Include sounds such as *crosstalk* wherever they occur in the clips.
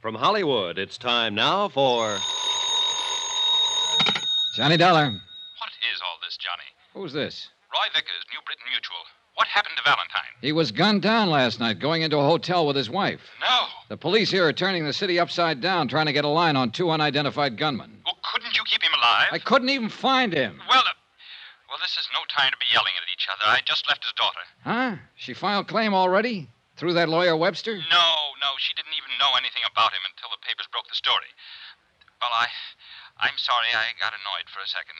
From Hollywood, it's time now for. Johnny Dollar. What is all this, Johnny? Who's this? Roy Vickers, New Britain Mutual. What happened to Valentine? He was gunned down last night going into a hotel with his wife. No. The police here are turning the city upside down, trying to get a line on two unidentified gunmen. Oh, couldn't you keep him alive? I couldn't even find him. Well, uh, well, this is no time to be yelling at each other. I just left his daughter. Huh? She filed claim already? Through that lawyer Webster? No, no, she didn't even know anything about him until the papers broke the story. Well, I, I'm sorry I got annoyed for a second.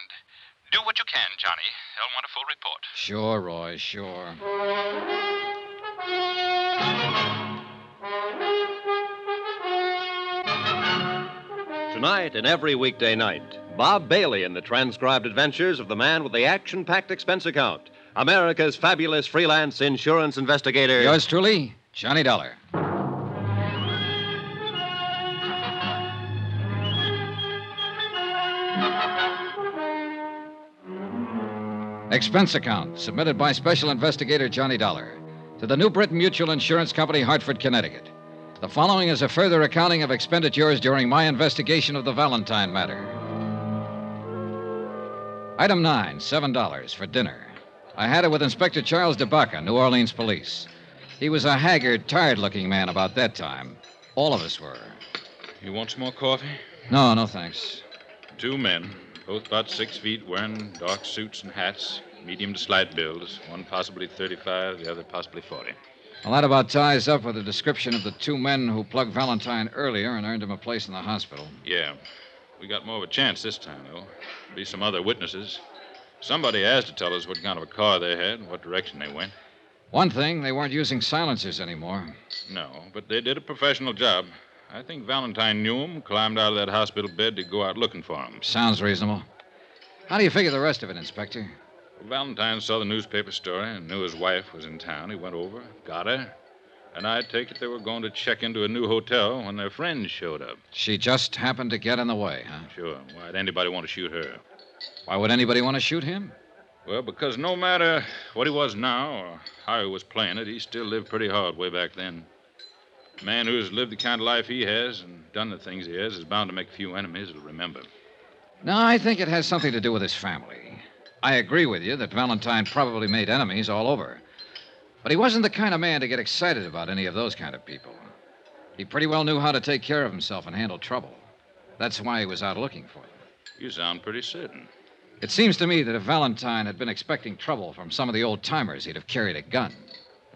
Do what you can, Johnny. They'll want a full report. Sure, Roy, sure. Tonight and every weekday night, Bob Bailey in the transcribed adventures of the man with the action packed expense account, America's fabulous freelance insurance investigator. Yours truly, Johnny Dollar. Expense account submitted by Special Investigator Johnny Dollar to the New Britain Mutual Insurance Company, Hartford, Connecticut. The following is a further accounting of expenditures during my investigation of the Valentine matter. Item 9, $7 for dinner. I had it with Inspector Charles DeBaca, New Orleans Police. He was a haggard, tired looking man about that time. All of us were. You want some more coffee? No, no thanks. Two men, both about six feet, wearing dark suits and hats, medium to slight builds. One possibly 35, the other possibly 40. Well, that about ties up with the description of the two men who plugged Valentine earlier and earned him a place in the hospital. Yeah. We got more of a chance this time, though. There'll Be some other witnesses. Somebody has to tell us what kind of a car they had and what direction they went. One thing, they weren't using silencers anymore. No, but they did a professional job. I think Valentine knew him, climbed out of that hospital bed to go out looking for him. Sounds reasonable. How do you figure the rest of it, Inspector? Valentine saw the newspaper story and knew his wife was in town. He went over, got her, and I take it they were going to check into a new hotel when their friends showed up. She just happened to get in the way, huh? Sure. Why'd anybody want to shoot her? Why would anybody want to shoot him? Well, because no matter what he was now or how he was playing it, he still lived pretty hard way back then. A man who's lived the kind of life he has and done the things he has is bound to make few enemies he'll remember. No, I think it has something to do with his family. I agree with you that Valentine probably made enemies all over. But he wasn't the kind of man to get excited about any of those kind of people. He pretty well knew how to take care of himself and handle trouble. That's why he was out looking for them. You sound pretty certain. It seems to me that if Valentine had been expecting trouble from some of the old timers, he'd have carried a gun.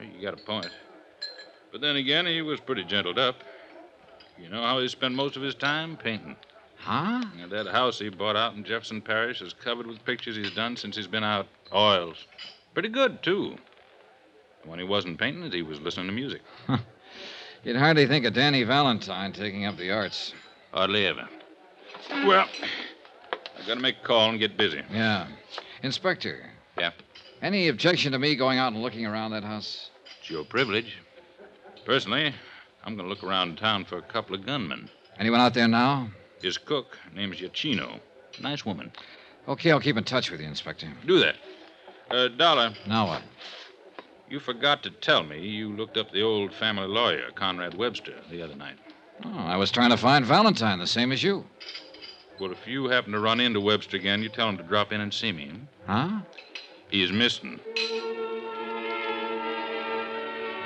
You got a point. But then again, he was pretty gentled up. You know how he spent most of his time? Painting. Huh? And that house he bought out in Jefferson Parish is covered with pictures he's done since he's been out. Oils. Pretty good, too. When he wasn't painting it, he was listening to music. *laughs* You'd hardly think of Danny Valentine taking up the arts. Hardly ever. Well, I've got to make a call and get busy. Yeah. Inspector. Yeah? Any objection to me going out and looking around that house? It's your privilege. Personally, I'm going to look around town for a couple of gunmen. Anyone out there now? His cook, name's Yachino. Nice woman. Okay, I'll keep in touch with you, Inspector. Do that. Uh, Dollar, Now what? you forgot to tell me you looked up the old family lawyer, Conrad Webster, the other night. Oh, I was trying to find Valentine, the same as you. Well, if you happen to run into Webster again, you tell him to drop in and see me. Huh? He is missing.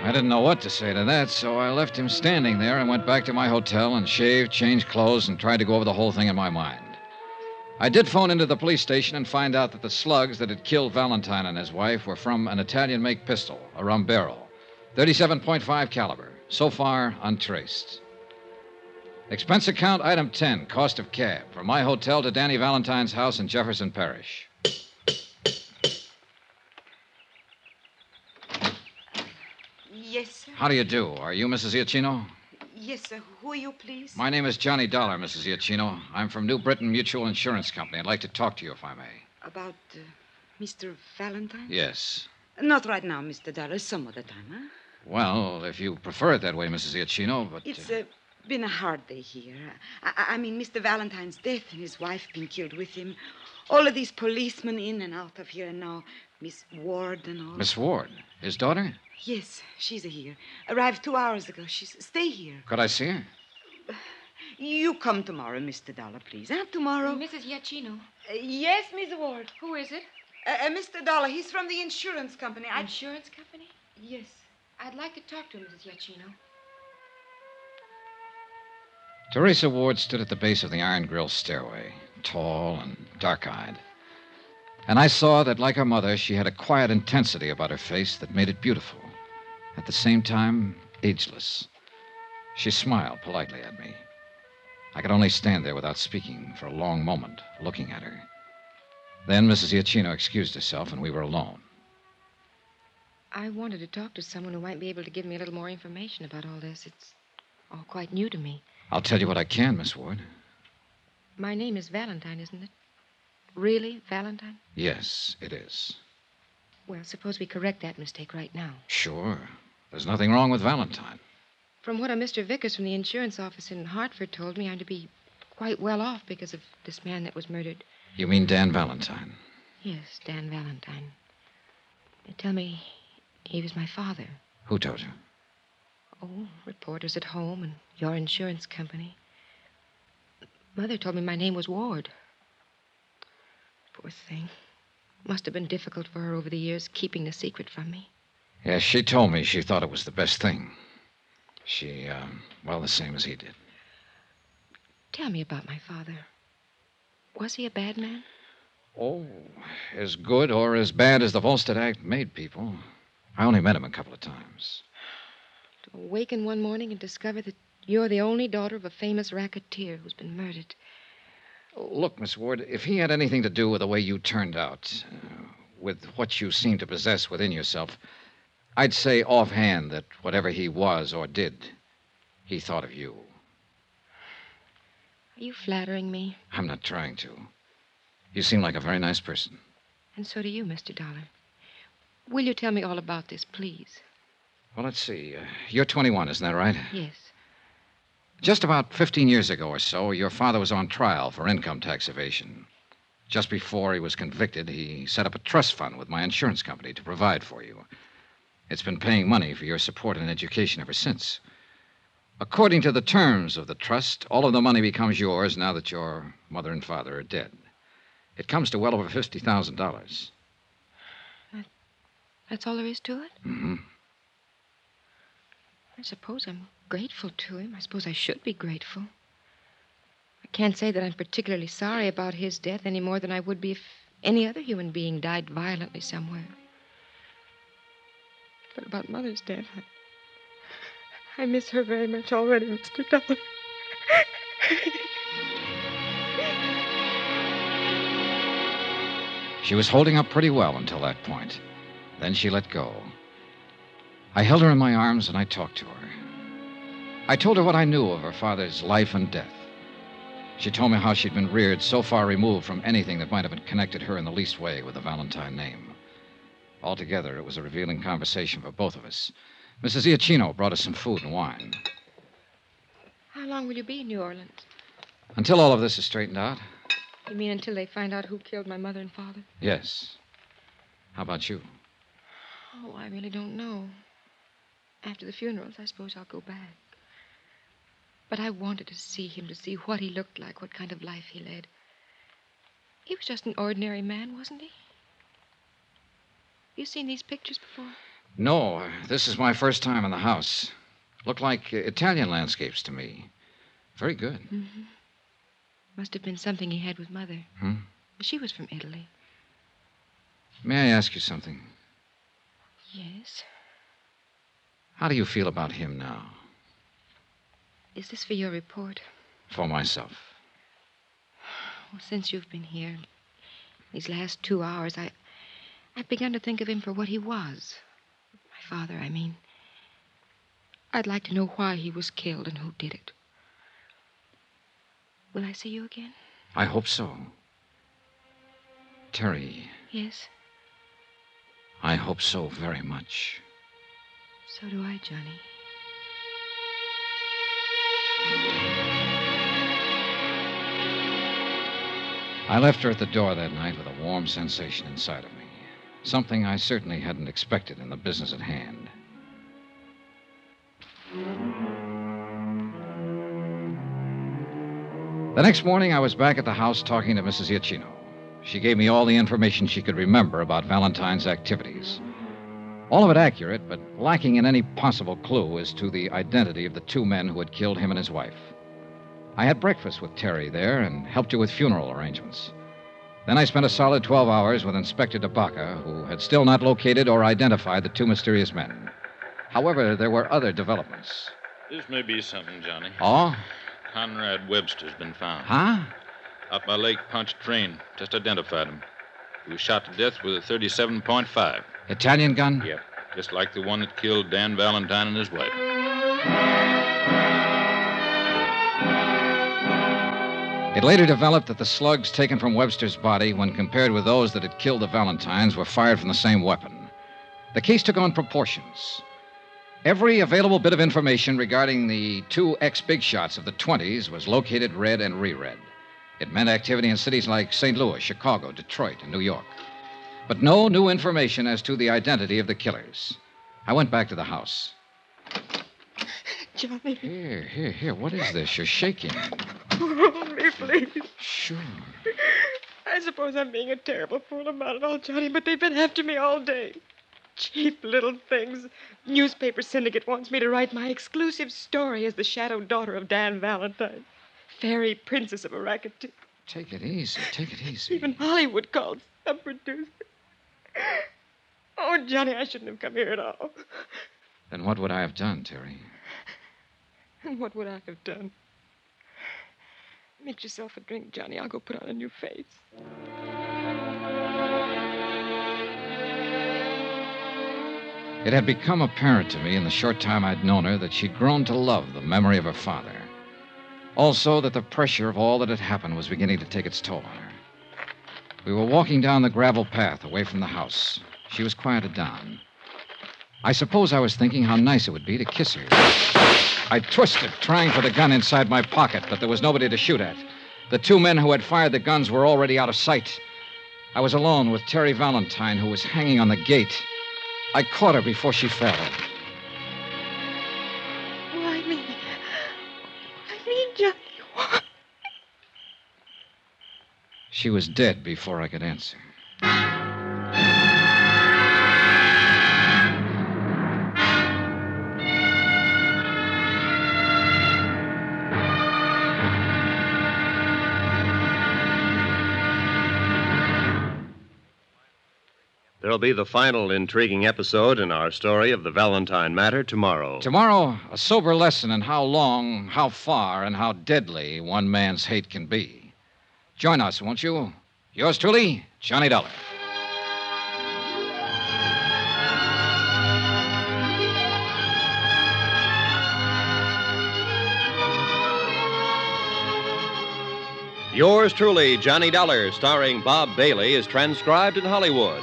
I didn't know what to say to that, so I left him standing there and went back to my hotel and shaved, changed clothes, and tried to go over the whole thing in my mind. I did phone into the police station and find out that the slugs that had killed Valentine and his wife were from an Italian make pistol, a Rumbero, 37.5 caliber. So far, untraced. Expense account item 10, cost of cab, from my hotel to Danny Valentine's house in Jefferson Parish. Yes, sir. How do you do? Are you Mrs. Iacchino? Yes, sir. Who are you, please? My name is Johnny Dollar, Mrs. Iacchino. I'm from New Britain Mutual Insurance Company. I'd like to talk to you, if I may. About uh, Mr. Valentine? Yes. Not right now, Mr. Dollar. Some other time, huh? Well, if you prefer it that way, Mrs. Iacchino, but. It's uh, been a hard day here. I, I- I mean, Mr. Valentine's death and his wife being killed with him. All of these policemen in and out of here, and now Miss Ward and all. Miss Ward, his daughter? Yes, she's here. Arrived two hours ago. She's stay here. Could I see her? You come tomorrow, Mr. Dollar, please. Huh? Tomorrow? Mrs. Giacchino. Uh, yes, Miss Ward. Who is it? Uh, uh, Mr. Dollar, he's from the insurance company. I... Insurance company? Yes. I'd like to talk to Mrs. Giacchino. Teresa Ward stood at the base of the iron grill stairway, tall and dark eyed. And I saw that, like her mother, she had a quiet intensity about her face that made it beautiful. At the same time, ageless. She smiled politely at me. I could only stand there without speaking for a long moment, looking at her. Then Mrs. Giacchino excused herself, and we were alone. I wanted to talk to someone who might be able to give me a little more information about all this. It's all quite new to me. I'll tell you what I can, Miss Ward. My name is Valentine, isn't it? Really, Valentine? Yes, it is. Well, suppose we correct that mistake right now. Sure. There's nothing wrong with Valentine. From what a Mr. Vickers from the insurance office in Hartford told me, I'm to be quite well off because of this man that was murdered. You mean Dan Valentine? Yes, Dan Valentine. They tell me he was my father. Who told you? Oh, reporters at home and your insurance company. Mother told me my name was Ward. Poor thing. Must have been difficult for her over the years keeping the secret from me. Yes, she told me she thought it was the best thing. She, um, well, the same as he did. Tell me about my father. Was he a bad man? Oh, as good or as bad as the Volstead Act made people. I only met him a couple of times. To awaken one morning and discover that you're the only daughter of a famous racketeer who's been murdered. Look, Miss Ward, if he had anything to do with the way you turned out, uh, with what you seem to possess within yourself, I'd say offhand that whatever he was or did, he thought of you. Are you flattering me? I'm not trying to. You seem like a very nice person. And so do you, Mr. Dollar. Will you tell me all about this, please? Well, let's see. Uh, you're 21, isn't that right? Yes. Just about 15 years ago or so, your father was on trial for income tax evasion. Just before he was convicted, he set up a trust fund with my insurance company to provide for you. It's been paying money for your support and education ever since. According to the terms of the trust, all of the money becomes yours now that your mother and father are dead. It comes to well over $50,000. That's all there is to it? Mm-hmm. I suppose I'm grateful to him. I suppose I should be grateful. I can't say that I'm particularly sorry about his death any more than I would be if any other human being died violently somewhere. But about Mother's death, I, I miss her very much already, Mr. Dollar. She was holding up pretty well until that point. Then she let go. I held her in my arms and I talked to her. I told her what I knew of her father's life and death. She told me how she'd been reared so far removed from anything that might have connected her in the least way with the Valentine name. Altogether, it was a revealing conversation for both of us. Mrs. Giacchino brought us some food and wine. How long will you be in New Orleans? Until all of this is straightened out? You mean until they find out who killed my mother and father? Yes. How about you? Oh, I really don't know. After the funerals, I suppose I'll go back. But I wanted to see him, to see what he looked like, what kind of life he led. He was just an ordinary man, wasn't he? You seen these pictures before? No, this is my first time in the house. Look like uh, Italian landscapes to me. Very good. Mm-hmm. Must have been something he had with Mother. Hmm? She was from Italy. May I ask you something? Yes. How do you feel about him now? Is this for your report? For myself. Well, since you've been here, these last two hours, I, I've begun to think of him for what he was. My father, I mean. I'd like to know why he was killed and who did it. Will I see you again? I hope so. Terry, Yes. I hope so very much. So do I, Johnny. I left her at the door that night with a warm sensation inside of me. Something I certainly hadn't expected in the business at hand. The next morning, I was back at the house talking to Mrs. Iachino. She gave me all the information she could remember about Valentine's activities. All of it accurate, but lacking in any possible clue as to the identity of the two men who had killed him and his wife. I had breakfast with Terry there and helped her with funeral arrangements. Then I spent a solid 12 hours with Inspector DeBaca, who had still not located or identified the two mysterious men. However, there were other developments. This may be something, Johnny. Oh? Conrad Webster's been found. Huh? Up by Lake Pontchartrain. Just identified him. He was shot to death with a 37.5. Italian gun? Yep. Just like the one that killed Dan Valentine and his wife. It later developed that the slugs taken from Webster's body, when compared with those that had killed the Valentines, were fired from the same weapon. The case took on proportions. Every available bit of information regarding the two ex big shots of the 20s was located, read, and reread. It meant activity in cities like St. Louis, Chicago, Detroit, and New York. But no new information as to the identity of the killers. I went back to the house. Johnny, Here, here, here. What is this? You're shaking. hold me, please. Sure. I suppose I'm being a terrible fool about it all, Johnny, but they've been after me all day. Cheap little things. Newspaper syndicate wants me to write my exclusive story as the shadow daughter of Dan Valentine, fairy princess of a racketeer. Take it easy. Take it easy. Even Hollywood called some producer. Oh, Johnny, I shouldn't have come here at all. Then what would I have done, Terry? *laughs* What would I have done? Make yourself a drink, Johnny. I'll go put on a new face. It had become apparent to me in the short time I'd known her that she'd grown to love the memory of her father. Also, that the pressure of all that had happened was beginning to take its toll on her. We were walking down the gravel path away from the house. She was quieted down. I suppose I was thinking how nice it would be to kiss her. I twisted, trying for the gun inside my pocket, but there was nobody to shoot at. The two men who had fired the guns were already out of sight. I was alone with Terry Valentine, who was hanging on the gate. I caught her before she fell. Why me? Why me, Johnny? Why? She was dead before I could answer. There'll be the final intriguing episode in our story of the Valentine matter tomorrow. Tomorrow, a sober lesson in how long, how far, and how deadly one man's hate can be. Join us, won't you? Yours truly, Johnny Dollar. Yours truly, Johnny Dollar, starring Bob Bailey, is transcribed in Hollywood.